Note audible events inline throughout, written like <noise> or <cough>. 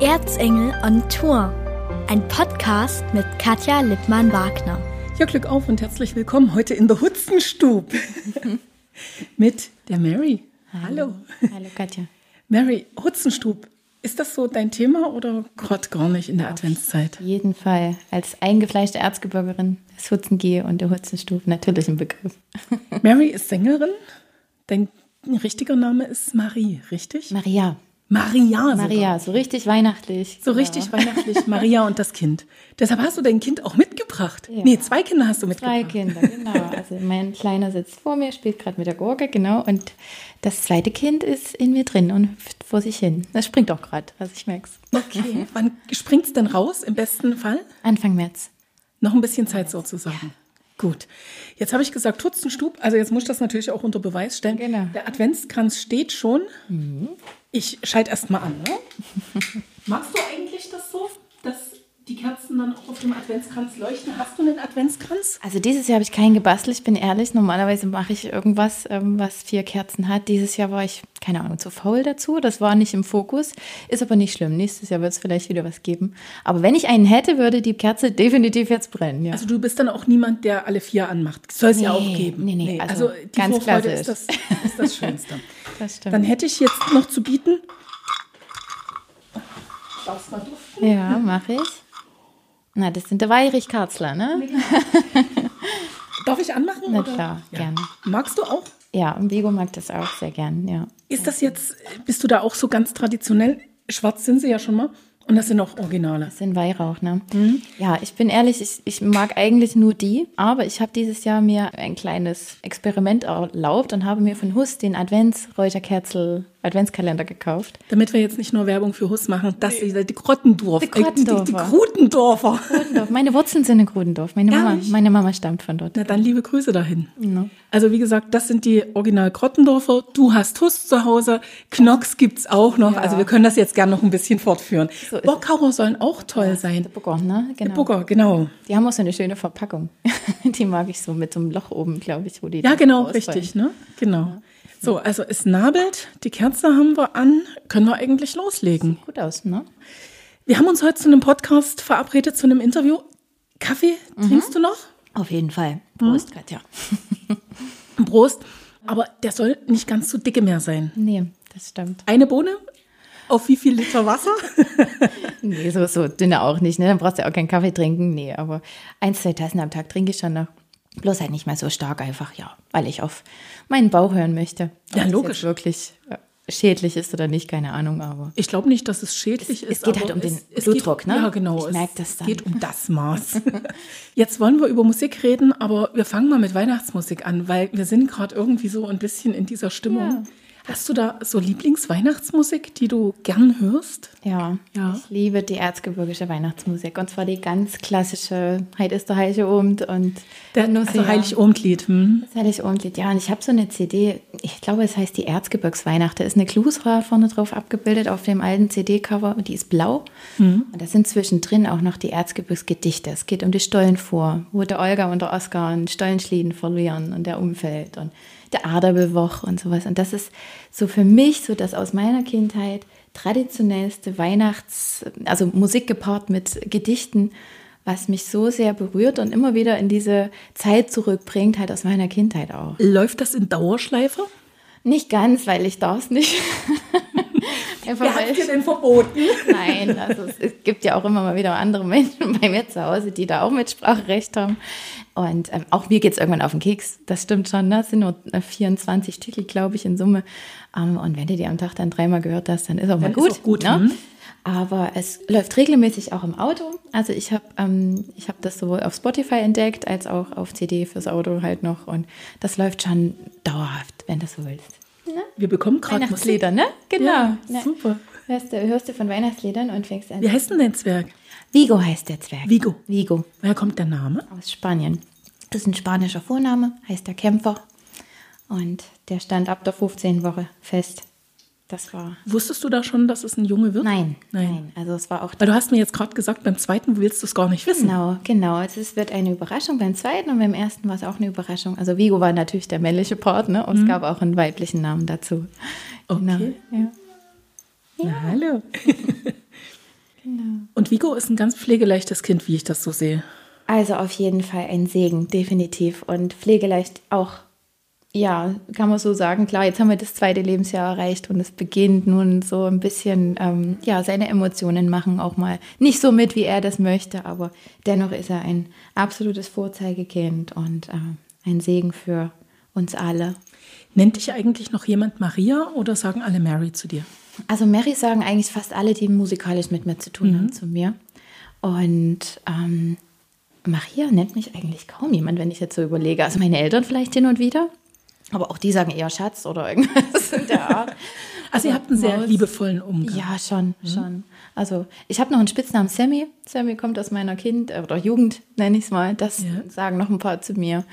Erzengel on Tour. Ein Podcast mit Katja Lippmann-Wagner. Ja, Glück auf und herzlich willkommen heute in der Hutzenstub <laughs> mit der Mary. Hallo. Hallo Katja. Mary, Hutzenstub, ist das so dein Thema oder gerade gar nicht in der Adventszeit? Auf jeden Fall. Als eingefleischte Erzgebirgerin das Hutzengehe und der Hutzenstub natürlich ein Begriff. Mary ist Sängerin. Dein richtiger Name ist Marie, richtig? Maria. Maria. sogar. Maria, so richtig weihnachtlich. So richtig weihnachtlich, Maria und das Kind. <laughs> Deshalb hast du dein Kind auch mitgebracht. Ja. Nee, zwei Kinder hast du Zwei mitgebracht. Kinder, genau. <laughs> Also mein Kleiner sitzt vor mir, spielt gerade mit der Gurke, genau. Und das zweite Kind ist in mir drin und hüpft vor sich hin. Das springt auch gerade, also ich merke es. Okay, wann springt's denn raus im besten Fall? Anfang März. Noch ein bisschen Zeit sozusagen. Gut. Jetzt habe ich gesagt, Hutzenstub. Also jetzt muss ich das natürlich auch unter Beweis stellen. Genau. Der Adventskranz steht schon. Ich schalte erst mal an. Ne? Magst du eigentlich das so, die Kerzen dann auch auf dem Adventskranz leuchten? Hast du einen Adventskranz? Also dieses Jahr habe ich keinen gebastelt, ich bin ehrlich. Normalerweise mache ich irgendwas, ähm, was vier Kerzen hat. Dieses Jahr war ich, keine Ahnung, zu faul dazu. Das war nicht im Fokus. Ist aber nicht schlimm. Nächstes Jahr wird es vielleicht wieder was geben. Aber wenn ich einen hätte, würde die Kerze definitiv jetzt brennen. Ja. Also du bist dann auch niemand, der alle vier anmacht. Soll es ja Nee, auch geben. nee, nee, also, also die ganz Vorfreude ist klassisch. das, ist das <laughs> Schönste. das stimmt. Dann hätte ich jetzt noch zu bieten. Darfst mal duften? ja, mache ich. Na, das sind der Weihrichkarzler, ne? <laughs> Darf ich anmachen? Na oder? klar, gerne. Magst du auch? Ja, und Vigo mag das auch sehr gern, ja. Ist das jetzt, bist du da auch so ganz traditionell? Schwarz sind sie ja schon mal. Und das sind auch Originale. Das sind Weihrauch, ne? Ja, ich bin ehrlich, ich, ich mag eigentlich nur die, aber ich habe dieses Jahr mir ein kleines Experiment erlaubt und habe mir von Huss den Adventsräucherkerzel Adventskalender gekauft. Damit wir jetzt nicht nur Werbung für Huss machen, dass sie die Grottendorf, Die Grottendorfer. Äh, die, die Grutendorfer. Grudendorf. Meine Wurzeln sind in Grudendorf. Meine Mama, meine Mama stammt von dort. Na dann liebe Grüße dahin. Ja. Also wie gesagt, das sind die Original Grottendorfer. Du hast Huss zu Hause. Knocks gibt's auch noch. Also wir können das jetzt gerne noch ein bisschen fortführen. So Bockhauer sollen auch toll sein. Der Bugger, ne? Genau. Bugger, genau. Die haben auch so eine schöne Verpackung. <laughs> die mag ich so mit so einem Loch oben, glaube ich, wo die Ja, genau, rausfallen. richtig, ne? Genau. So, also es nabelt, die Kerze haben wir an, können wir eigentlich loslegen. Gut aus, ne? Wir haben uns heute zu einem Podcast verabredet, zu einem Interview. Kaffee trinkst du noch? Auf jeden Fall. Prost, Katja. <laughs> Prost. Aber der soll nicht ganz so dicke mehr sein. Nee, das stimmt. Eine Bohne? Auf wie viel Liter Wasser? <laughs> Nee, so, so dünne auch nicht, ne? Dann brauchst du ja auch keinen Kaffee trinken. Nee, aber ein, zwei Tassen am Tag trinke ich schon noch. Bloß halt nicht mehr so stark einfach, ja, weil ich auf meinen Bauch hören möchte. Ja, Ob das logisch. jetzt wirklich äh, schädlich ist oder nicht, keine Ahnung, aber. Ich glaube nicht, dass es schädlich Es- ist. es geht halt um den es Blutdruck, geht, ne? Ja, genau. Ich es merk das dann. geht um das Maß. <laughs> Jetzt wollen wir über Musik reden, aber wir fangen mal mit Weihnachtsmusik an, weil wir sind gerade irgendwie so ein bisschen in dieser Stimmung. Hast du da so Lieblingsweihnachtsmusik, die du gern hörst? Ja, Ja. ich liebe die erzgebirgische Weihnachtsmusik. Und zwar die ganz klassische Heid ist der Heilige Abend und Der, also ja. Heiligabendlied. Hm? Das ich ordentlich. Ja, und ich habe so eine CD, ich glaube, es heißt die Erzgebirgsweihnacht. Da ist eine Klusra vorne drauf abgebildet auf dem alten CD-Cover. Die ist blau. Und da sind zwischendrin auch noch die Erzgebirgsgedichte. Es geht um die Stollen vor, wo der Olga und der Oskar einen Stollenschlieden verlieren und der Umfeld und der Aderbelwoch und sowas. Und das ist so für mich so das aus meiner Kindheit traditionellste Weihnachts-, also Musik gepaart mit Gedichten, was mich so sehr berührt und immer wieder in diese Zeit zurückbringt, halt aus meiner Kindheit auch. Läuft das in Dauerschleife? Nicht ganz, weil ich darf es nicht. <laughs> Einfach Wer hat dir denn verboten? <laughs> nein, also es, es gibt ja auch immer mal wieder andere Menschen bei mir zu Hause, die da auch Mitspracherecht haben. Und ähm, auch mir geht es irgendwann auf den Keks. Das stimmt schon. Ne? Es sind nur äh, 24 Titel, glaube ich, in Summe. Ähm, und wenn du die am Tag dann dreimal gehört hast, dann ist auch mal Dann gut. auch gut, Ne? hm. Aber es läuft regelmäßig auch im Auto. Also ich habe ähm, ich hab das sowohl auf Spotify entdeckt, als auch auf CD fürs Auto halt noch. Und das läuft schon dauerhaft, wenn du so willst. Wir bekommen gerade. Weihnachtslieder, ne? Genau. Ja, Ne? super. Hörst du, hörst du von Weihnachtsliedern und fängst an. Wie heißt denn dein Zwerg? Vigo heißt der Zwerg. Vigo. Vigo Woher kommt der Name? aus Spanien. Das ist ein spanischer Vorname, heißt der Kämpfer. Und der stand ab der 15. Woche fest. Das war. Wusstest du da schon, dass es ein Junge wird? Nein, Nein. nein. Also es war auch Weil du hast mir jetzt gerade gesagt, beim zweiten willst du es gar nicht wissen. Genau, genau. Es wird eine Überraschung beim zweiten und beim ersten war es auch eine Überraschung. Also Vigo war natürlich der männliche Part, ne? Und es gab auch einen weiblichen Namen dazu. Okay. Genau, ja. Na, hallo. <laughs> Und Vigo ist ein ganz pflegeleichtes Kind, wie ich das so sehe. Also auf jeden Fall ein Segen, definitiv. Und pflegeleicht auch, ja, kann man so sagen. Klar, jetzt haben wir das zweite Lebensjahr erreicht und es beginnt nun so ein bisschen, ähm, ja, seine Emotionen machen auch mal nicht so mit, wie er das möchte, aber dennoch ist er ein absolutes Vorzeigekind und äh, ein Segen für uns alle. Nennt dich eigentlich noch jemand Maria oder sagen alle Mary zu dir? Also Mary sagen eigentlich fast alle, die musikalisch mit mir zu tun mhm. haben, zu mir. Und ähm, Maria nennt mich eigentlich kaum jemand, wenn ich jetzt so überlege. Also meine Eltern vielleicht hin und wieder. Aber auch die sagen eher Schatz oder irgendwas in der <laughs> Art. Also, ihr habt einen sehr liebevollen Umgang. Ja, schon, mhm. schon. Also ich habe noch einen Spitznamen Sammy. Sammy kommt aus meiner Kind- oder Jugend, nenne ich es mal. Das ja. sagen noch ein paar zu mir.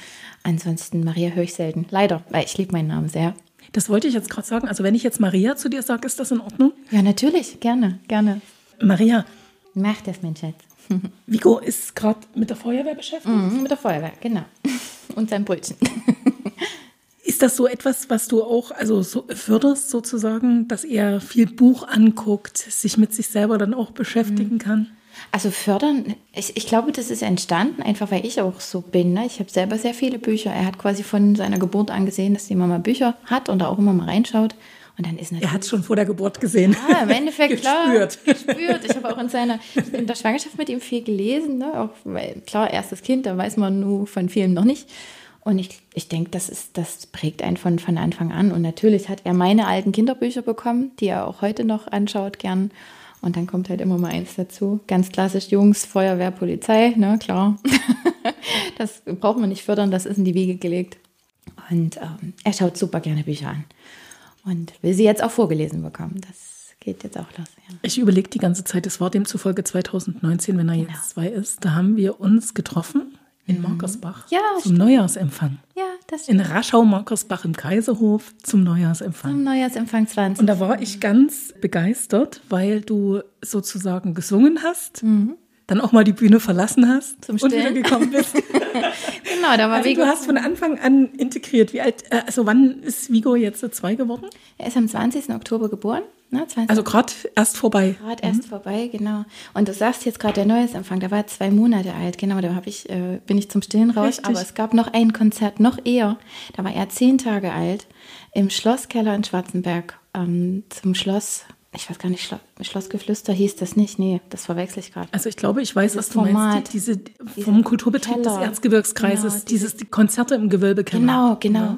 Ansonsten Maria höre ich selten. Leider, weil ich liebe meinen Namen sehr. Das wollte ich jetzt gerade sagen. Also wenn ich jetzt Maria zu dir sage, ist das in Ordnung? Ja, natürlich. Gerne, gerne. Maria. Mach das, mein Schatz. <laughs> Vico ist gerade mit der Feuerwehr beschäftigt? Mhm, mit der Feuerwehr, genau. <laughs> Und sein Brötchen. <laughs> Ist das so etwas, was du auch also so förderst sozusagen, dass er viel Buch anguckt, sich mit sich selber dann auch beschäftigen kann? Also fördern, ich, ich glaube, das ist entstanden, einfach weil ich auch so bin. Ne? Ich habe selber sehr viele Bücher. Er hat quasi von seiner Geburt an gesehen, dass die Mama Bücher hat und da auch immer mal reinschaut. Und dann ist natürlich, er hat es schon vor der Geburt gesehen. Ja, im Endeffekt <laughs> klar. gespürt. gespürt. Ich habe auch in seiner in der Schwangerschaft mit ihm viel gelesen. Ne? Auch, weil, klar, erstes Kind, da weiß man nur von vielen noch nicht. Und ich, ich denke, das, ist, das prägt einen von, von Anfang an. Und natürlich hat er meine alten Kinderbücher bekommen, die er auch heute noch anschaut gern. Und dann kommt halt immer mal eins dazu. Ganz klassisch Jungs, Feuerwehr, Polizei, ne, klar. <laughs> das braucht man nicht fördern, das ist in die Wiege gelegt. Und ähm, er schaut super gerne Bücher an. Und will sie jetzt auch vorgelesen bekommen. Das geht jetzt auch los. Ja. Ich überlege die ganze Zeit, es war demzufolge 2019, wenn er genau. jetzt zwei ist. Da haben wir uns getroffen in mhm. Markersbach ja, zum stimmt. Neujahrsempfang. Ja, das stimmt. In Raschau-Markersbach im Kaiserhof zum Neujahrsempfang. Zum Neujahrsempfang 20. Und da war ich ganz begeistert, weil du sozusagen gesungen hast. Mhm dann auch mal die Bühne verlassen hast Zum und wieder gekommen bist. <laughs> genau, da war also Vigo. Du hast von Anfang an integriert. Wie alt, äh, also wann ist Vigo jetzt so zwei geworden? Er ist am 20. Oktober geboren. Ne, 20. Also gerade erst vorbei. Gerade erst mhm. vorbei, genau. Und du sagst jetzt gerade der Neuesempfang, der war zwei Monate alt, genau, da hab ich, äh, bin ich zum Stillen raus. Richtig. Aber es gab noch ein Konzert, noch eher. Da war er zehn Tage alt, im Schlosskeller in Schwarzenberg, ähm, zum Schloss ich weiß gar nicht, Schlo Schlossgeflüster hieß das nicht. Nee, das verwechsel ich gerade. Also ich glaube, ich weiß, dieses was du Format, meinst. Die, diese, vom Kulturbetrieb Keller. des Erzgebirgskreises, genau, dieses die Konzerte im Gewölbekeller. Genau, genau.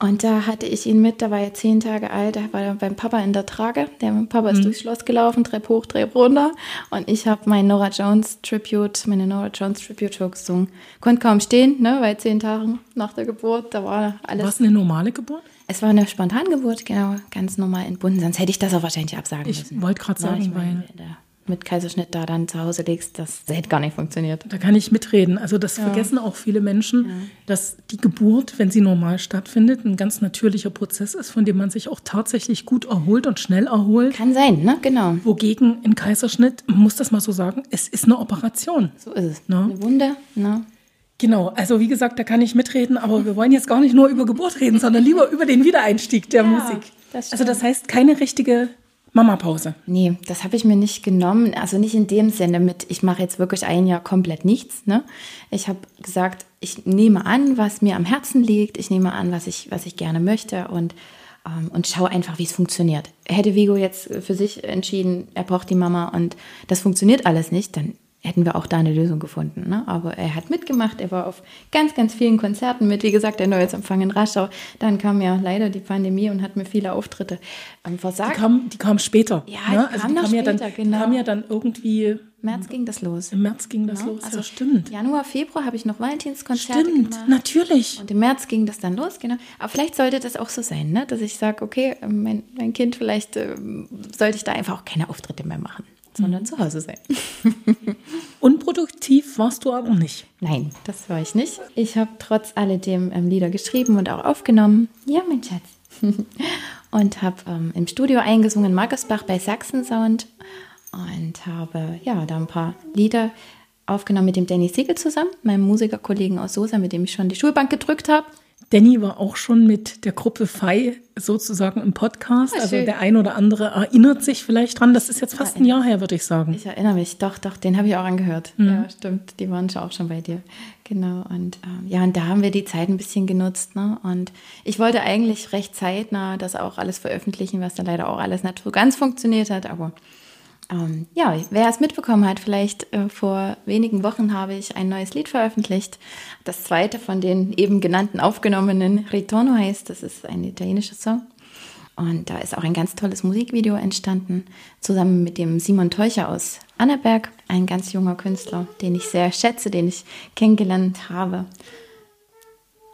Ja. Und da hatte ich ihn mit, da war er zehn Tage alt, da war er beim Papa in der Trage. Der Papa ist mhm. durchs Schloss gelaufen, Trepp hoch, Trepp runter. Und ich habe mein Nora Jones Tribute, meine Nora Jones Tribute Show gesungen. Konnte kaum stehen, ne, weil zehn Tage nach der Geburt, da war alles. War es eine normale Geburt? Es war eine Spontangeburt, genau, ganz normal entbunden. Sonst hätte ich das auch wahrscheinlich absagen ich müssen. Ich wollte gerade sagen, ich weil mit Kaiserschnitt da dann zu Hause legst, das, hätte gar nicht funktioniert. Da kann ich mitreden. Also das ja. vergessen auch viele Menschen, ja. dass die Geburt, wenn sie normal stattfindet, ein ganz natürlicher Prozess ist, von dem man sich auch tatsächlich gut erholt und schnell erholt. Kann sein, ne? Genau. Wogegen ein Kaiserschnitt, man muss das mal so sagen, es ist eine Operation. So ist es. Ne? Eine Wunde, ne? Genau, also wie gesagt, da kann ich mitreden, aber wir wollen jetzt gar nicht nur über Geburt reden, sondern lieber über den Wiedereinstieg der ja, Musik. Das also das heißt keine richtige Mama-Pause. Nee, das habe ich mir nicht genommen. Also nicht in dem Sinne mit, ich mache jetzt wirklich ein Jahr komplett nichts. Ne? Ich habe gesagt, ich nehme an, was mir am Herzen liegt. Ich nehme an, was ich, was ich gerne möchte und, ähm, und schaue einfach, wie es funktioniert. Hätte Vigo jetzt für sich entschieden, er braucht die Mama und das funktioniert alles nicht, dann hätten wir auch da eine Lösung gefunden. Ne? Aber er hat mitgemacht, er war auf ganz, ganz vielen Konzerten mit. Wie gesagt, der Neujahrsempfang in Raschau. Dann kam ja leider die Pandemie und hat mir viele Auftritte ähm, versagt. Die kam, die kam später. Ja, ne? die also kam, die kam später, ja dann, genau. kam ja dann irgendwie... März ging das los. Im März ging das genau. los, also ja, stimmt. Januar, Februar habe ich noch Valentinskonzerte Stimmt, gemacht. natürlich. Und im März ging das dann los, genau. Aber vielleicht sollte das auch so sein, ne? dass ich sage, okay, mein, mein Kind, vielleicht äh, sollte ich da einfach auch keine Auftritte mehr machen sondern zu Hause sein. <laughs> Unproduktiv warst du aber nicht. Nein, das war ich nicht. Ich habe trotz alledem ähm, Lieder geschrieben und auch aufgenommen. Ja, mein Schatz. <laughs> und habe ähm, im Studio eingesungen, Markersbach bei Sachsen Sound und habe ja da ein paar Lieder aufgenommen mit dem Danny Siegel zusammen, meinem Musikerkollegen aus Sosa, mit dem ich schon die Schulbank gedrückt habe. Danny war auch schon mit der Gruppe Fei sozusagen im Podcast. Ah, also der ein oder andere erinnert sich vielleicht dran. Das ist jetzt fast ein Jahr her, würde ich sagen. Ich erinnere mich, doch, doch, den habe ich auch angehört. Mhm. Ja, stimmt, die waren schon auch schon bei dir. Genau, und ähm, ja, und da haben wir die Zeit ein bisschen genutzt. Ne? Und ich wollte eigentlich recht zeitnah das auch alles veröffentlichen, was dann leider auch alles nicht so ganz funktioniert hat, aber ähm, ja, wer es mitbekommen hat, vielleicht äh, vor wenigen Wochen habe ich ein neues Lied veröffentlicht. Das zweite von den eben genannten aufgenommenen Ritorno heißt, das ist ein italienischer Song. Und da ist auch ein ganz tolles Musikvideo entstanden, zusammen mit dem Simon Teucher aus Annaberg, ein ganz junger Künstler, den ich sehr schätze, den ich kennengelernt habe.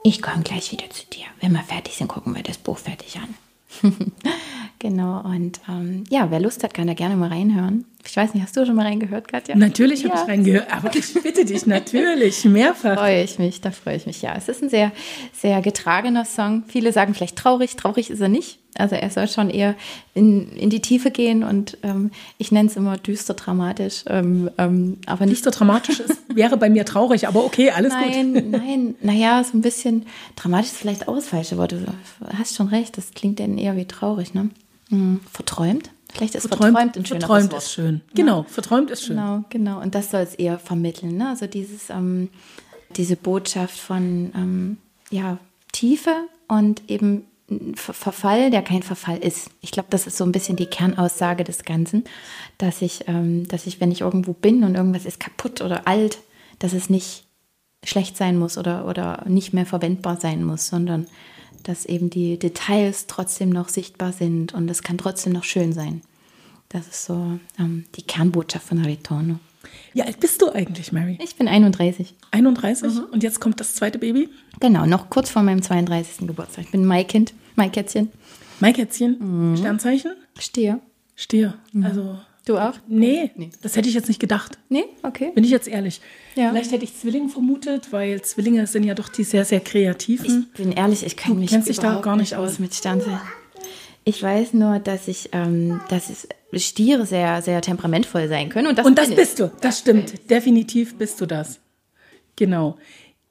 Ich komme gleich wieder zu dir. Wenn wir fertig sind, gucken wir das Buch fertig an. <laughs> genau, und ähm, ja, wer Lust hat, kann da gerne mal reinhören. Ich weiß nicht, hast du schon mal reingehört, Katja? Natürlich habe Ja. ich reingehört, aber ich bitte dich, natürlich, mehrfach. <laughs> freue ich mich, da freue ich mich. Ja, es ist ein sehr, sehr getragener Song. Viele sagen vielleicht traurig, traurig ist er nicht. Also er soll schon eher in, in die Tiefe gehen und ähm, ich nenne es immer düster dramatisch, ähm, ähm, aber nicht so dramatisch ist, wäre bei mir traurig, aber okay, alles gut. Nein, <laughs> nein, naja, so ein bisschen dramatisch ist vielleicht auch das falsche Wort. Du hast schon recht, das klingt dann eher wie traurig, ne? Hm, verträumt? Vielleicht ist verträumt, ein schöneres verträumt Wort. ist schön. Genau, verträumt ist schön. Genau, genau. Und das soll es eher vermitteln. Ne? Also dieses, ähm, diese Botschaft von ähm, ja, Tiefe und eben Ver- Verfall, der kein Verfall ist. Ich glaube, das ist so ein bisschen die Kernaussage des Ganzen, dass ich, ähm, dass ich, wenn ich irgendwo bin und irgendwas ist kaputt oder alt, dass es nicht schlecht sein muss oder, oder nicht mehr verwendbar sein muss, sondern dass eben die Details trotzdem noch sichtbar sind und es kann trotzdem noch schön sein. Das ist so ähm, die Kernbotschaft von Ritorno. Wie alt bist du eigentlich, Mary? Ich bin 31. 31 Mhm. und jetzt kommt das zweite Baby. Genau, noch kurz vor meinem 32. Geburtstag. Ich bin Maikind, Maikätzchen. Maikätzchen, Mhm. Sternzeichen, Stehe. Stier. Also, Du auch? nee, Nee. das hätte ich jetzt nicht gedacht. Nee? Okay. Bin ich jetzt ehrlich. Ja. Vielleicht hätte ich Zwilling vermutet, weil Zwillinge sind ja doch die sehr, sehr kreativen. Ich bin ehrlich, ich kenne mich kennst dich da gar nicht aus. mit Sternzeichen. Ich weiß nur, dass ich, ähm, dass es Stiere sehr, sehr temperamentvoll sein können. Und das, Und das bist du, das stimmt. Definitiv bist du das. Genau.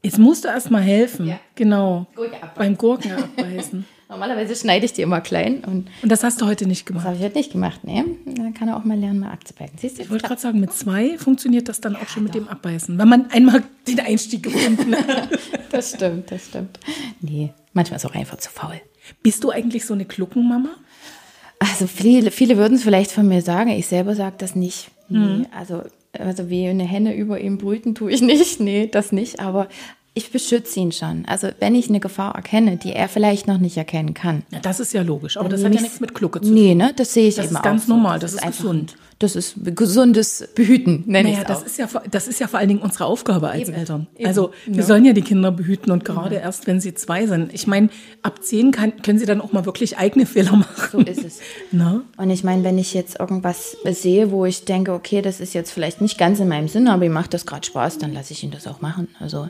Jetzt musst du erst mal helfen. Ja. Genau. Gurke. Beim Gurken abbeißen. <laughs> Normalerweise schneide ich die immer klein und Und das hast du heute nicht das gemacht. habe ich heute nicht gemacht. Nee, dann kann er auch mal lernen, mal abzubeißen. Siehst du? Ich wollte gerade sagen, mit zwei funktioniert das dann auch schon mit dem Abbeißen. Wenn man einmal den Einstieg gefunden hat. <laughs> <laughs> Das stimmt, das stimmt. Nee, manchmal ist auch einfach zu faul. Bist du eigentlich so eine Gluckenmama? Also viele, viele würden es vielleicht von mir sagen, ich selber sage das nicht. Nee, also, also wie eine Henne über ihm brüten tue ich nicht. Nee, das nicht. Aber ich beschütze ihn schon. Also wenn ich eine Gefahr erkenne, die er vielleicht noch nicht erkennen kann. Ja, das ist ja logisch. Aber das hat ja nichts mit Glucke zu tun. Nee, ne, das sehe ich Das eben ist auch. ganz so. normal, das ist einfach gesund. Das ist gesundes Behüten, nenne ich Naja, es das auch. ist, ja, vor- das ist ja vor allen Dingen unsere Aufgabe als Eben. Eltern. Eben. Also wir Ja. sollen ja die Kinder behüten und gerade erst, wenn sie zwei sind. Ich meine, ab zehn kann, können sie dann auch mal wirklich eigene Fehler machen. So ist es. <laughs> Na? Und ich meine, wenn ich jetzt irgendwas sehe, wo ich denke, okay, das ist jetzt vielleicht nicht ganz in meinem Sinne, aber ihm macht das gerade Spaß, dann lasse ich ihn das auch machen. Also,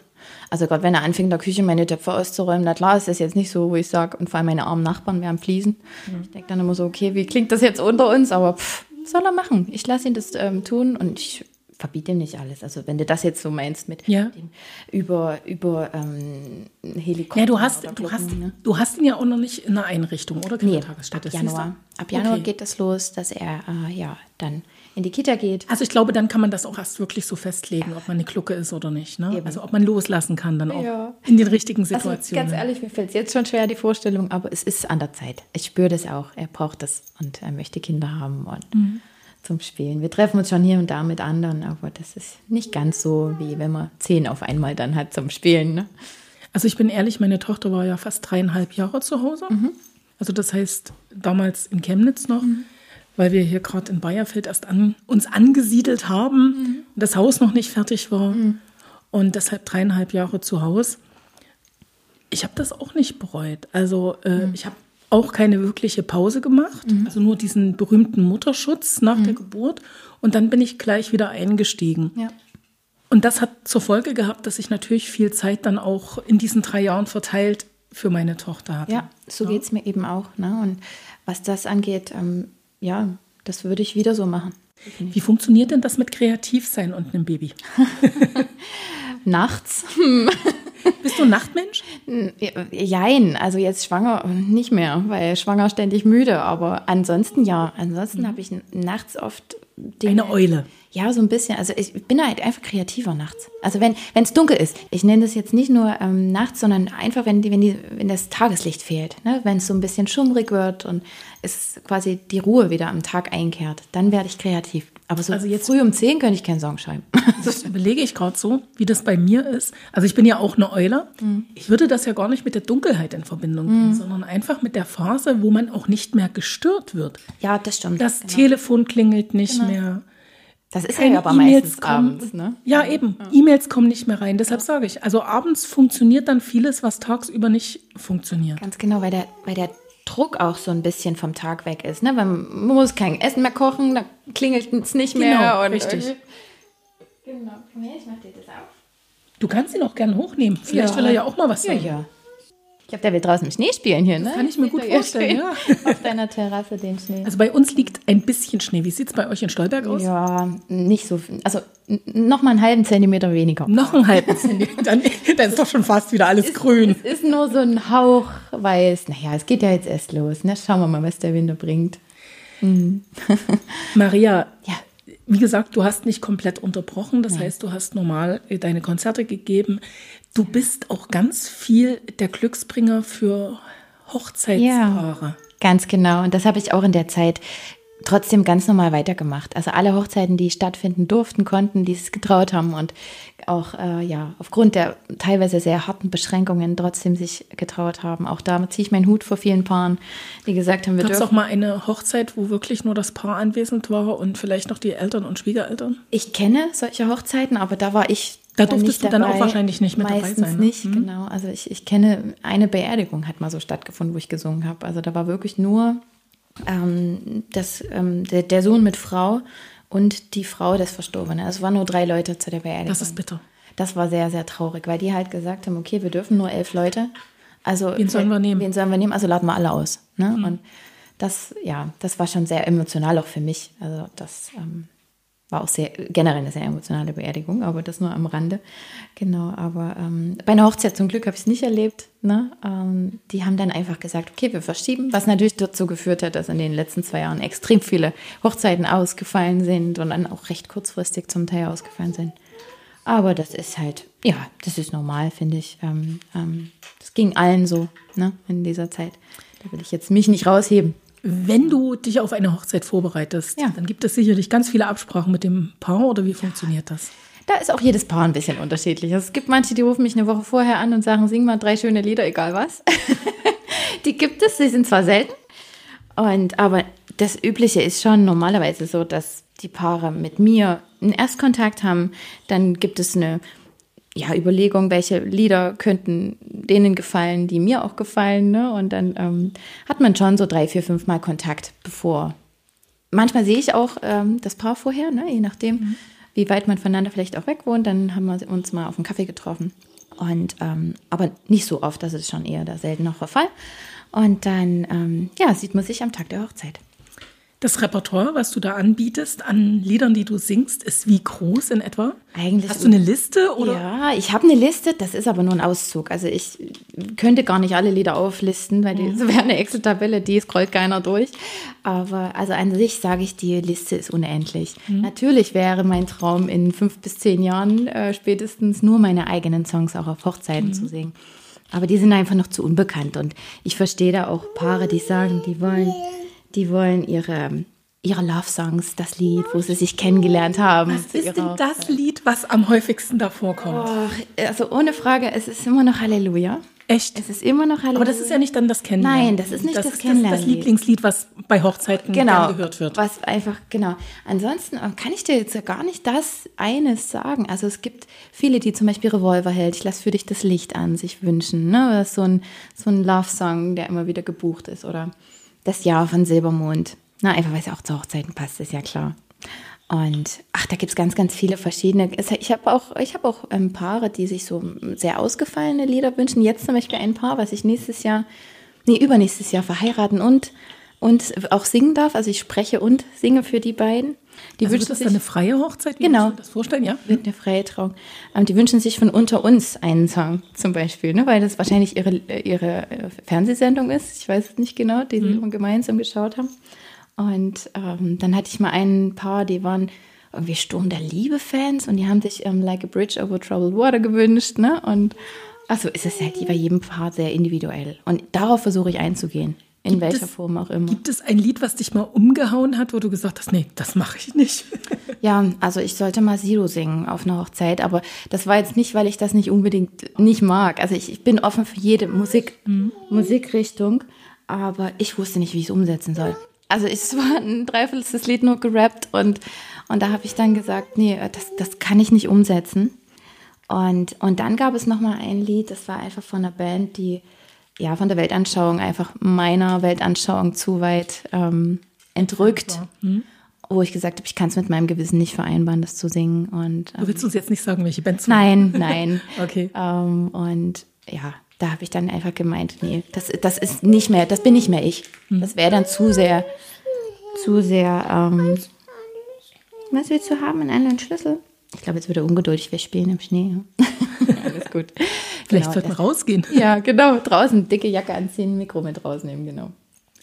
also gerade wenn er anfängt, in der Küche meine Töpfe auszuräumen, na klar ist das jetzt nicht so, wo ich sage, und vor allem meine armen Nachbarn, wir haben Fliesen. Ich denke dann immer so, okay, wie klingt das jetzt unter uns? Aber pff, soll er machen. Ich lasse ihn das ähm, tun und ich verbiete ihm nicht alles. Also wenn du das jetzt so meinst mit Ja. dem über, über ähm, Helikopter. Ja, du hast, oder du Glocken, hast, ne? du hast ihn ja auch noch nicht in einer Einrichtung oder Nee, ab? Januar. Ab Januar Okay. geht das los, dass er äh, ja dann in die Kita geht. Also ich glaube, dann kann man das auch erst wirklich so festlegen, ob man eine Glucke ist oder nicht. Ne? Eben. Also ob man loslassen kann dann auch Ja. in den richtigen Also Situationen. ganz ehrlich, mir fällt es jetzt schon schwer, die Vorstellung, aber es ist an der Zeit. Ich spüre das auch. Er braucht das und er möchte Kinder haben und Mhm. zum Spielen. Wir treffen uns schon hier und da mit anderen, aber das ist nicht ganz so, wie wenn man zehn auf einmal dann hat zum Spielen. Ne? Also ich bin ehrlich, meine Tochter war ja fast dreieinhalb Jahre zu Hause. Also das heißt damals in Chemnitz noch, weil wir hier gerade in Bayerfeld erst an, uns angesiedelt haben und das Haus noch nicht fertig war und deshalb dreieinhalb Jahre zu Hause. Ich habe das auch nicht bereut. Also äh, ich habe auch keine wirkliche Pause gemacht, also nur diesen berühmten Mutterschutz nach der Geburt und dann bin ich gleich wieder eingestiegen. Ja. Und das hat zur Folge gehabt, dass ich natürlich viel Zeit dann auch in diesen drei Jahren verteilt für meine Tochter hatte. Ja, so geht es mir eben auch. Ne? Und was das angeht, ähm, ja, das würde ich wieder so machen. Wie funktioniert denn das mit Kreativsein und einem Baby? <laughs> Nachts. <laughs> Bist du ein Nachtmensch? Jein, also jetzt schwanger nicht mehr, weil schwanger ständig müde, aber ansonsten ja. Ansonsten mhm. habe ich nachts oft Dinge, Eine Eule. Ja, so ein bisschen. Also ich bin halt einfach kreativer nachts. Also wenn es dunkel ist, ich nenne das jetzt nicht nur ähm, nachts, sondern einfach, wenn, die, wenn, die, wenn das Tageslicht fehlt, ne? wenn es so ein bisschen schummrig wird und es quasi die Ruhe wieder am Tag einkehrt, dann werde ich kreativ. Aber so also jetzt früh um zehn könnte ich keinen Song schreiben. <laughs> Das überlege ich gerade so, wie das bei mir ist. Also ich bin ja auch eine Eule. Mhm. Ich würde das ja gar nicht mit der Dunkelheit in Verbindung bringen, mhm. sondern einfach mit der Phase, wo man auch nicht mehr gestört wird. Ja, das stimmt. Das genau. Telefon klingelt nicht genau. mehr. Das ist ja aber e meistens abends, ne? Ja, eben. Ja. E-Mails kommen nicht mehr rein. Deshalb sage ich, also abends funktioniert dann vieles, was tagsüber nicht funktioniert. Ganz genau, weil der, weil der Druck auch so ein bisschen vom Tag weg ist. Ne? Man muss kein Essen mehr kochen, da klingelt es nicht mehr. Genau, und richtig. Genau, komm her, ich mach dir das auf. Du kannst ihn auch gerne hochnehmen. Vielleicht ja. will er ja auch mal was sagen. Ja, ja. Ich glaube, der will draußen im Schnee spielen hier, ne? Das kann ich mir gut vorstellen, ja. <laughs> Auf deiner Terrasse den Schnee. Also bei uns liegt ein bisschen Schnee. Wie sieht es bei euch in Stolberg aus? Ja, nicht so. Also noch mal einen halben Zentimeter weniger. Noch einen halben Zentimeter. Dann, dann ist doch schon fast wieder alles ist, grün. Es ist nur so ein Hauch weiß. Naja, es geht ja jetzt erst los. Ne? Schauen wir mal, was der Winter bringt. Mhm. <laughs> Maria, ja. wie gesagt, du hast nicht komplett unterbrochen. Das Nein. heißt, du hast normal deine Konzerte gegeben. Du bist auch ganz viel der Glücksbringer für Hochzeitspaare. Ja, ganz genau. Und das habe ich auch in der Zeit trotzdem ganz normal weitergemacht. Also alle Hochzeiten, die stattfinden durften, konnten, die es getraut haben und auch äh, ja aufgrund der teilweise sehr harten Beschränkungen trotzdem sich getraut haben. Auch da ziehe ich meinen Hut vor vielen Paaren, die gesagt haben, wir Gab's dürfen. auch mal eine Hochzeit, wo wirklich nur das Paar anwesend war und vielleicht noch die Eltern und Schwiegereltern? Ich kenne solche Hochzeiten, aber da war ich da durftest du dann auch wahrscheinlich nicht mit dabei sein. Ne? nicht, mhm. genau. Also ich, ich kenne eine Beerdigung hat mal so stattgefunden, wo ich gesungen habe. Also da war wirklich nur ähm, das, ähm, der, der, Sohn mit Frau und die Frau des Verstorbenen. Also es waren nur drei Leute zu der Beerdigung. Das ist bitter. Das war sehr, sehr traurig, weil die halt gesagt haben, okay, wir dürfen nur elf Leute. Also wen sollen wir nehmen? Wen sollen wir nehmen? Also laden wir alle aus. Ne? Mhm. Und das, ja, das war schon sehr emotional auch für mich. Also das ähm, war auch sehr generell eine sehr emotionale Beerdigung, aber das nur am Rande. Genau, aber ähm, bei einer Hochzeit zum Glück habe ich es nicht erlebt. Ne? Ähm, die haben dann einfach gesagt, okay, wir verschieben, was natürlich dazu geführt hat, dass in den letzten zwei Jahren extrem viele Hochzeiten ausgefallen sind und dann auch recht kurzfristig zum Teil ausgefallen sind. Aber das ist halt, ja, das ist normal, finde ich. Ähm, ähm, das ging allen so ne, in dieser Zeit. Da will ich jetzt mich nicht rausheben. Wenn du dich auf eine Hochzeit vorbereitest, ja. dann gibt es sicherlich ganz viele Absprachen mit dem Paar oder wie funktioniert das? Da ist auch jedes Paar ein bisschen unterschiedlich. Es gibt manche, die rufen mich eine Woche vorher an und sagen, sing mal drei schöne Lieder, egal was. <laughs> die gibt es, sie sind zwar selten, und, aber das Übliche ist schon normalerweise so, dass die Paare mit mir einen Erstkontakt haben, dann gibt es eine ja, Überlegung, welche Lieder könnten denen gefallen, die mir auch gefallen. Ne? Und dann ähm, hat man schon so drei, vier, fünf Mal Kontakt, bevor. Manchmal sehe ich auch ähm, das Paar vorher, ne? je nachdem, mhm. wie weit man voneinander vielleicht auch weg wohnt. Dann haben wir uns mal auf einen Kaffee getroffen. Und ähm, aber nicht so oft, das ist schon eher der seltenere Fall. Und dann ähm, ja, sieht man sich am Tag der Hochzeit. Das Repertoire, was du da anbietest an Liedern, die du singst, ist wie groß in etwa? Eigentlich. Hast du eine Liste? Oder? Ja, ich habe eine Liste, das ist aber nur ein Auszug. Also ich könnte gar nicht alle Lieder auflisten, weil die, das mhm. <laughs> wäre eine Excel-Tabelle, die scrollt keiner durch. Aber also an sich sage ich, die Liste ist unendlich. Mhm. Natürlich wäre mein Traum in fünf bis zehn Jahren äh, spätestens nur meine eigenen Songs auch auf Hochzeiten mhm. zu singen. Aber die sind einfach noch zu unbekannt und ich verstehe da auch Paare, die sagen, die wollen die wollen ihre, ihre Love-Songs, das Lied, wo sie sich kennengelernt haben. Was ist denn das Lied, was am häufigsten davor kommt? Oh, also ohne Frage, es ist immer noch Halleluja. Echt? Es ist immer noch Halleluja. Aber das ist ja nicht dann das Kennenlernen. Nein, das ist nicht das, das Kennenlernen. Das, das Lieblingslied, was bei Hochzeiten genau, gehört wird. Was einfach, genau. Ansonsten äh, kann ich dir jetzt gar nicht das eines sagen. Also es gibt viele, die zum Beispiel Revolverheld, ich lasse für dich das Licht an, sich wünschen. Ne? Oder so ein, so ein Love-Song, der immer wieder gebucht ist. Oder das Jahr von Silbermond. Na, einfach weil es auch zu Hochzeiten passt, ist ja klar. Und ach, da gibt es ganz, ganz viele verschiedene. Ich habe auch, ich habe auch ähm, Paare, die sich so sehr ausgefallene Lieder wünschen. Jetzt zum Beispiel ein Paar, was ich nächstes Jahr, nee, übernächstes Jahr verheiraten und, und auch singen darf. Also ich spreche und singe für die beiden. Die Also wünschen das sich, eine freie Hochzeit? Wie Genau. das vorstellen, ja? wird eine freie Trauung. Ähm, die wünschen sich von unter uns einen Song zum Beispiel, ne? weil das wahrscheinlich ihre, ihre äh, Fernsehsendung ist. Ich weiß es nicht genau, die sie gemeinsam geschaut haben. Und ähm, dann hatte ich mal ein paar, die waren irgendwie Sturm der Liebe-Fans und die haben sich ähm, Like a Bridge over Troubled Water gewünscht. Ne? Und also ist es halt bei jedem Paar sehr individuell. Und darauf versuche ich einzugehen, in Gibt welcher es- Form auch immer. Gibt es ein Lied, was dich mal umgehauen hat, wo du gesagt hast, nee, das mache ich nicht? <laughs> Ja, also ich sollte mal Silo singen auf einer Hochzeit, aber das war jetzt nicht, weil ich das nicht unbedingt nicht mag. Also ich, ich bin offen für jede Musik, Musikrichtung, aber ich wusste nicht, wie ich es umsetzen soll. Also es war ein Dreiviertel Lied nur gerappt und, und da habe ich dann gesagt, nee, das, das kann ich nicht umsetzen. Und, und dann gab es noch mal ein Lied, das war einfach von einer Band, die ja von der Weltanschauung einfach meiner Weltanschauung zu weit ähm, entrückt, wo ich gesagt habe, ich kann es mit meinem Gewissen nicht vereinbaren, das zu singen. Und Du ähm, willst uns jetzt nicht sagen, welche Band zu nein, nein. <laughs> Okay. ähm, und ja, da habe ich dann einfach gemeint, nee, das, das ist nicht mehr, das bin nicht mehr ich. Das wäre dann zu sehr, zu sehr. Ähm, was willst du haben? Einen anderen Schlüssel? Ich glaube, jetzt wird er ungeduldig. Wir spielen im Schnee. <laughs> Alles gut. <laughs> Vielleicht Genau, sollten wir rausgehen. <laughs> ja, genau. Draußen dicke Jacke anziehen, Mikro mit rausnehmen, genau.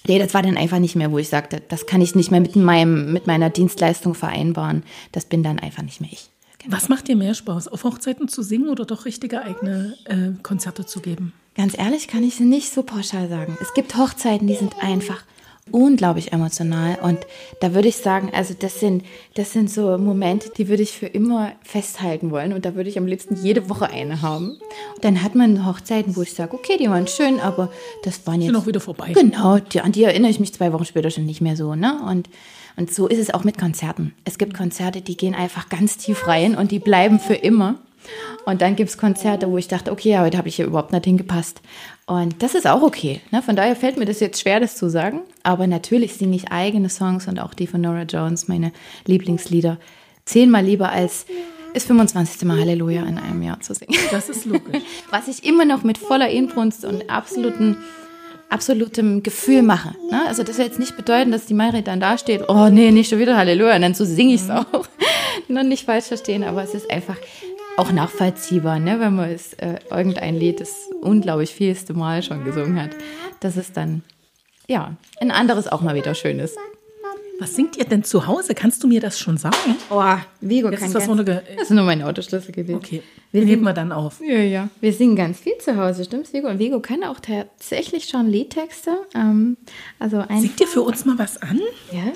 Nee, das war dann einfach nicht mehr, wo ich sagte, das kann ich nicht mehr mit meinem, mit meiner Dienstleistung vereinbaren. Das bin dann einfach nicht mehr ich. Was macht dir mehr Spaß, auf Hochzeiten zu singen oder doch richtige eigene äh, Konzerte zu geben? Ganz ehrlich kann ich es nicht so pauschal sagen. Es gibt Hochzeiten, die sind einfach unglaublich emotional und da würde ich sagen, also das sind das sind so Momente, die würde ich für immer festhalten wollen und da würde ich am liebsten jede Woche eine haben. Dann hat man Hochzeiten, wo ich sage, okay, die waren schön, aber das waren jetzt Sind auch wieder vorbei. Genau, die, an die erinnere ich mich zwei Wochen später schon nicht mehr so, ne? Und und so ist es auch mit Konzerten. Es gibt Konzerte, die gehen einfach ganz tief rein und die bleiben für immer. Und dann gibt es Konzerte, wo ich dachte, okay, heute habe ich hier überhaupt nicht hingepasst. Und das ist auch okay. Ne? Von daher fällt mir das jetzt schwer, das zu sagen. Aber natürlich singe ich eigene Songs und auch die von Nora Jones, meine Lieblingslieder, zehnmal lieber als das 25. Mal Halleluja in einem Jahr zu singen. Das ist logisch. <laughs> Was ich immer noch mit voller Inbrunst und absoluten, absolutem Gefühl mache. Ne? Also das soll jetzt nicht bedeuten, dass die Mayre dann da steht, oh nee, nicht schon wieder Halleluja, und dann so singe ich es auch. <laughs> Noch nicht falsch verstehen, aber es ist einfach auch nachvollziehbar, ne? wenn man es, äh, irgendein Lied das unglaublich vielste Mal schon gesungen hat, dass es dann, ja, ein anderes auch mal wieder schön ist. Was singt ihr denn zu Hause? Kannst du mir das schon sagen? Oh, Vigo Jetzt kann ist was ganz, runterge- Das ist nur mein Autoschlüssel gewesen. Okay, Wir nehmen wir dann auf. Ja, ja. Wir singen ganz viel zu Hause, stimmt's, Vigo? Und Vigo kann auch tatsächlich schon Liedtexte. Ähm, also ein. Singt ihr für uns mal was an? Ja?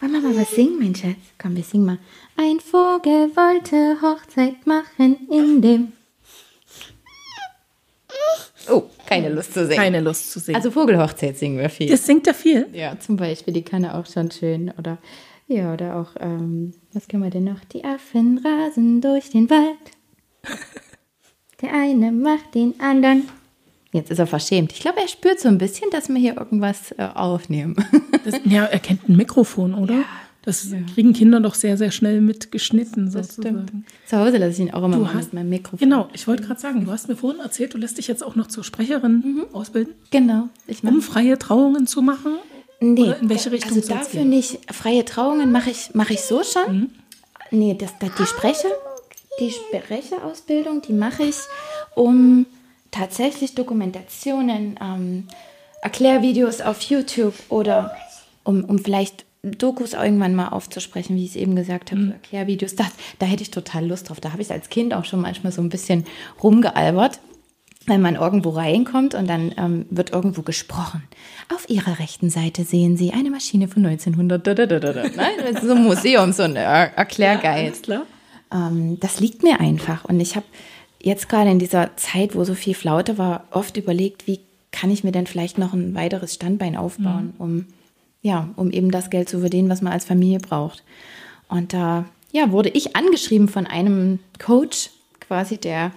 Wollen wir mal was singen, mein Schatz? Komm, wir singen mal. Ein Vogel wollte Hochzeit machen in dem. Oh, keine Lust zu singen. Keine Lust zu singen. Also Vogelhochzeit singen wir viel. das singt er viel. Ja, zum Beispiel, die kann er auch schon schön. Oder ja, oder auch, ähm, was können wir denn noch? Die Affen rasen durch den Wald. <laughs> Der eine macht den anderen. Jetzt ist er verschämt. Ich glaube, er spürt so ein bisschen, dass wir hier irgendwas äh, aufnehmen. <laughs> Das, ja, er kennt ein Mikrofon, oder? Das kriegen Kinder doch sehr, sehr schnell mitgeschnitten, sozusagen. Zu Hause lasse ich ihn auch immer Du mal hast- mit meinem Mikrofon. Genau, ich wollte gerade sagen, du hast mir vorhin erzählt, du lässt dich jetzt auch noch zur Sprecherin ausbilden, Genau. Um freie Trauungen zu machen. Nee, Oder in welche Richtung also dafür gehen? nicht. Freie Trauungen mache ich, mache ich so schon. Mhm. Nee, das, das, die Sprecher, die Sprecherausbildung, die mache ich, um tatsächlich Dokumentationen, ähm, Erklärvideos auf YouTube oder um, um vielleicht Dokus irgendwann mal aufzusprechen, wie ich es eben gesagt habe, so Erklärvideos. Das, da hätte ich total Lust drauf. Da habe ich als Kind auch schon manchmal so ein bisschen rumgealbert wenn man irgendwo reinkommt und dann ähm, wird irgendwo gesprochen. Auf Ihrer rechten Seite sehen Sie eine Maschine von 1900. Da, da, da, da, da. Nein, das ist so ein Museum, so ein Er Erklärguide. Klar. Ähm, das liegt mir einfach. Und ich habe jetzt gerade in dieser Zeit, wo so viel Flaute war, oft überlegt, wie kann ich mir denn vielleicht noch ein weiteres Standbein aufbauen, um, ja, um eben das Geld zu verdienen, was man als Familie braucht. Und da ja, wurde ich angeschrieben von einem Coach, quasi, der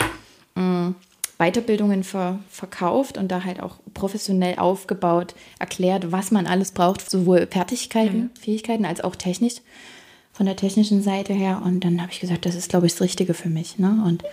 mh, Weiterbildungen ver verkauft und da halt auch professionell aufgebaut erklärt, was man alles braucht, sowohl Fertigkeiten, Fähigkeiten als auch technisch, von der technischen Seite her. Und dann habe ich gesagt, das ist, glaube ich, das Richtige für mich. Ne? Und,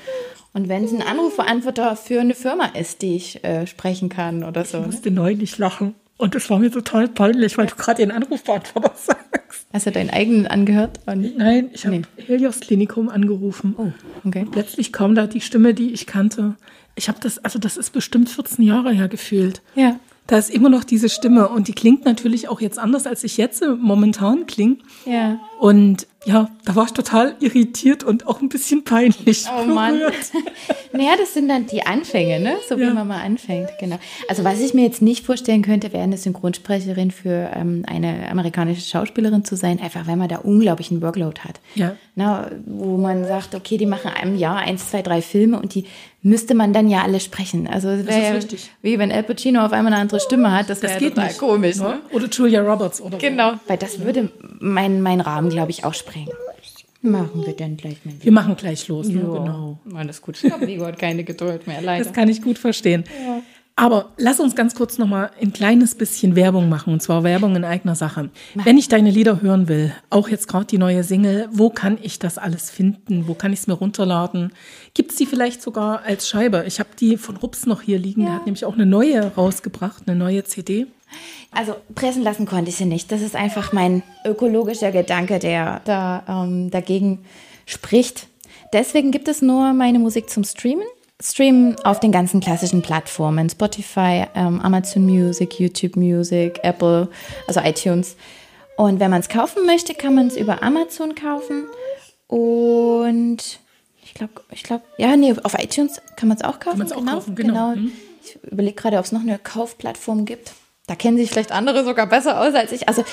und wenn es ein Anrufbeantworter für eine Firma ist, die ich äh, sprechen kann oder so. Ich Ne? musste neulich lachen. Und es war mir total peinlich, weil du gerade den Anrufbeantworter <laughs> sagst. Hast du deinen eigenen angehört? Nein, ich habe nee. Helios Klinikum angerufen. Oh, okay. Und plötzlich kam da die Stimme, die ich kannte. Ich habe das, also das ist bestimmt 14 Jahre her gefühlt. Ja. Da ist immer noch diese Stimme und die klingt natürlich auch jetzt anders, als ich jetzt momentan klinge. Ja. Und ja, da war ich total irritiert und auch ein bisschen peinlich. Oh Mann. <laughs> naja, das sind dann die Anfänge, ne? So ja. wie man mal anfängt, genau. Also was ich mir jetzt nicht vorstellen könnte, wäre eine Synchronsprecherin für ähm, eine amerikanische Schauspielerin zu sein, einfach weil man da unglaublichen Workload hat. Ja. Na, wo man sagt, okay, die machen einem Jahr eins, zwei, drei Filme und die müsste man dann ja alle sprechen. Also es wäre ja wie wenn Al Pacino auf einmal eine andere Stimme hat, das, das wäre total nicht. komisch. Ne? Oder Julia Roberts oder Genau, weil das würde meinen mein Rahmen, glaube ich, auch sprengen. Machen wir dann gleich mal. Wir machen gleich los, ne? genau. Alles gut. Ich habe hat keine Geduld mehr, leider. Das kann ich gut verstehen. Ja. Aber lass uns ganz kurz noch mal ein kleines bisschen Werbung machen, und zwar Werbung in eigener Sache. Wenn ich deine Lieder hören will, auch jetzt gerade die neue Single, wo kann ich das alles finden? Wo kann ich es mir runterladen? Gibt es die vielleicht sogar als Scheibe? Ich habe die von Rups noch hier liegen. Ja. Der hat nämlich auch eine neue rausgebracht, eine neue CD. Also pressen lassen konnte ich sie nicht. Das ist einfach mein ökologischer Gedanke, der da ähm, dagegen spricht. Deswegen gibt es nur meine Musik zum Streamen. Streamen auf den ganzen klassischen Plattformen, Spotify, ähm, Amazon Music, YouTube Music, Apple, also iTunes. Und wenn man es kaufen möchte, kann man es über Amazon kaufen. Und ich glaube, ich glaube, ja, nee, auf iTunes kann man es auch kaufen. Kann man es auch genau, kaufen, genau. genau. Ich überlege gerade, ob es noch eine Kaufplattform gibt. Da kennen sich vielleicht andere sogar besser aus als ich. Also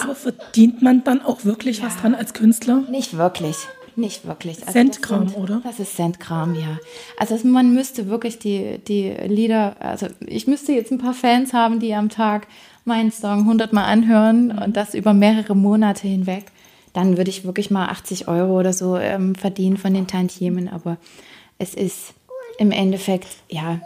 Aber verdient man dann auch wirklich ja, was dran als Künstler? Nicht wirklich. Nicht wirklich. Also Centkram, das oder? Das ist Centkram, ja. Also man müsste wirklich die, die Lieder, also ich müsste jetzt ein paar Fans haben, die am Tag meinen Song hundertmal anhören mhm. und das über mehrere Monate hinweg. Dann würde ich wirklich mal 80 Euro oder so ähm, verdienen von den Tantiemen. Aber es ist im Endeffekt, ja,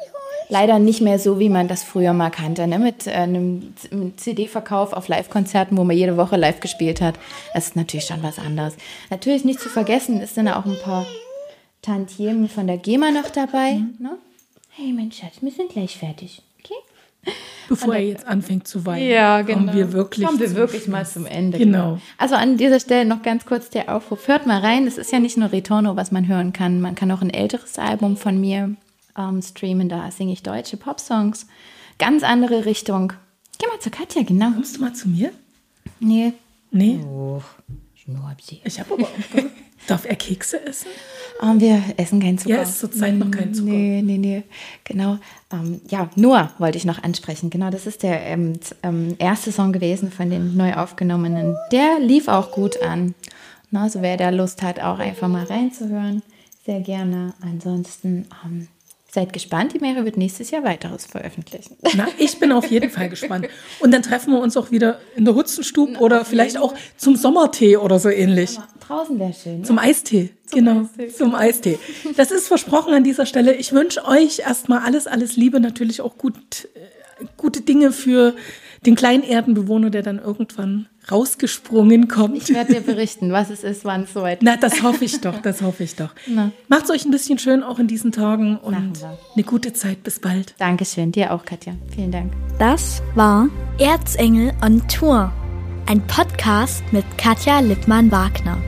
leider nicht mehr so, wie man das früher mal kannte, ne? mit äh, einem CD-Verkauf auf Live-Konzerten, wo man jede Woche live gespielt hat. Das ist natürlich schon was anderes. Natürlich nicht zu vergessen, ist dann auch ein paar Tantiemen von der GEMA noch dabei. Mhm. Ne? Hey, mein Schatz, wir sind gleich fertig. Okay? Bevor er jetzt anfängt zu weinen, ja, genau. kommen wir wirklich, kommen wir wirklich mal zum Ende. Genau. genau. Also an dieser Stelle noch ganz kurz der Aufruf. Hört mal rein. Es ist ja nicht nur Retorno, was man hören kann. Man kann auch ein älteres Album von mir ähm, streamen. Da singe ich deutsche Popsongs. Ganz andere Richtung. Geh mal zu Katja, genau. Kommst du mal zu mir? Nee. Nee? Oh, ich habe aber auch. <laughs> Darf er Kekse essen? Um, ähm, wir essen keinen Zucker. Ja, ist zurzeit noch kein Zucker. Nee, nee, nee. Genau. Um, ähm, ja, Noah wollte ich noch ansprechen. Genau, das ist der ähm, ähm, erste Song gewesen von den neu aufgenommenen. Der lief auch gut an. also wer da Lust hat, auch einfach mal reinzuhören, sehr gerne. Ansonsten ähm, Seid gespannt, die Mary wird nächstes Jahr weiteres veröffentlichen. Na, ich bin auf jeden Fall gespannt. Und dann treffen wir uns auch wieder in der Hutzenstube oder vielleicht auch zum Sommertee oder so ähnlich. Draußen wäre schön. Zum Eistee, zum genau, Eistee. zum Eistee. Das ist versprochen an dieser Stelle. Ich wünsche euch erstmal alles, alles Liebe, natürlich auch gut, äh, gute Dinge für den kleinen Erdenbewohner, der dann irgendwann rausgesprungen kommt. Ich werde dir berichten, was es ist, wann es soweit ist. Na, das hoffe ich doch, das hoffe ich doch. Macht es euch ein bisschen schön auch in diesen Tagen und eine gute Zeit. Bis bald. Dankeschön, dir auch, Katja. Vielen Dank. Das war Erzengel on Tour, ein Podcast mit Katja Lippmann-Wagner.